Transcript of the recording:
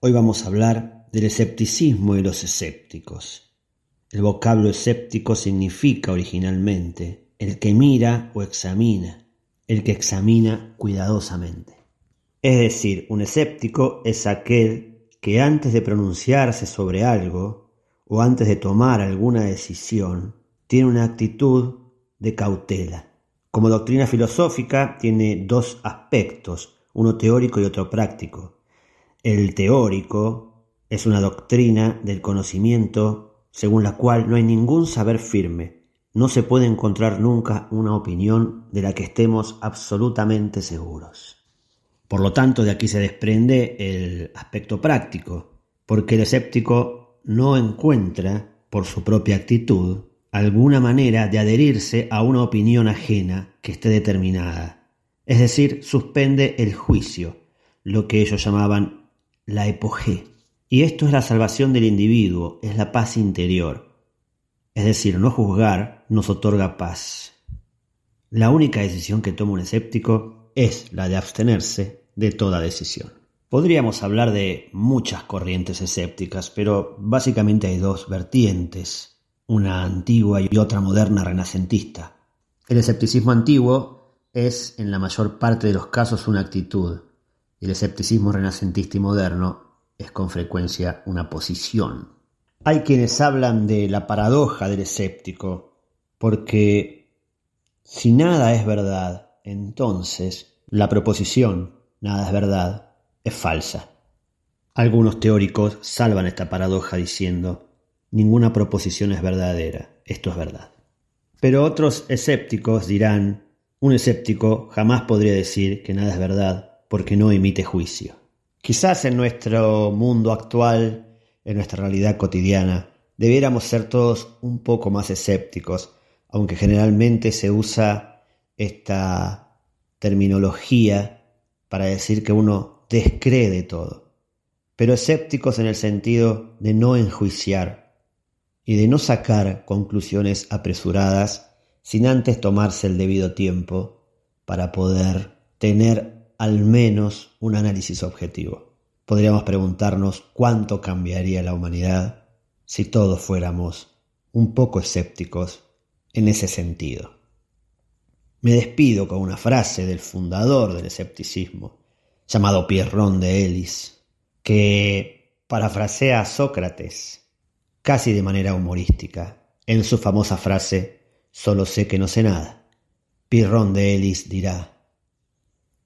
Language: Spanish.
Hoy vamos a hablar del escepticismo y los escépticos. El vocablo escéptico significa originalmente el que mira o examina, el que examina cuidadosamente. Es decir, un escéptico es aquel que antes de pronunciarse sobre algo o antes de tomar alguna decisión, tiene una actitud de cautela. Como doctrina filosófica tiene dos aspectos, uno teórico y otro práctico. El teórico es una doctrina del conocimiento según la cual no hay ningún saber firme, no se puede encontrar nunca una opinión de la que estemos absolutamente seguros. Por lo tanto, de aquí se desprende el aspecto práctico, porque el escéptico no encuentra, por su propia actitud, alguna manera de adherirse a una opinión ajena que esté determinada. Es decir, suspende el juicio, lo que ellos llamaban la epogé. Y esto es la salvación del individuo, es la paz interior. Es decir, no juzgar nos otorga paz. La única decisión que toma un escéptico es la de abstenerse de toda decisión. Podríamos hablar de muchas corrientes escépticas, pero básicamente hay dos vertientes, una antigua y otra moderna renacentista. El escepticismo antiguo es en la mayor parte de los casos una actitud, el escepticismo renacentista y moderno es con frecuencia una posición. Hay quienes hablan de la paradoja del escéptico, porque si nada es verdad, entonces la proposición nada es verdad, es falsa. Algunos teóricos salvan esta paradoja diciendo, ninguna proposición es verdadera, esto es verdad. Pero otros escépticos dirán, un escéptico jamás podría decir que nada es verdad porque no emite juicio. Quizás en nuestro mundo actual, en nuestra realidad cotidiana, debiéramos ser todos un poco más escépticos, aunque generalmente se usa esta terminología para decir que uno descree de todo, pero escépticos en el sentido de no enjuiciar y de no sacar conclusiones apresuradas sin antes tomarse el debido tiempo para poder tener al menos un análisis objetivo. Podríamos preguntarnos cuánto cambiaría la humanidad si todos fuéramos un poco escépticos en ese sentido. Me despido con una frase del fundador del escepticismo, llamado Pierron de Elis, que parafrasea a Sócrates, casi de manera humorística, en su famosa frase Solo sé que no sé nada. Pierron de Elis dirá,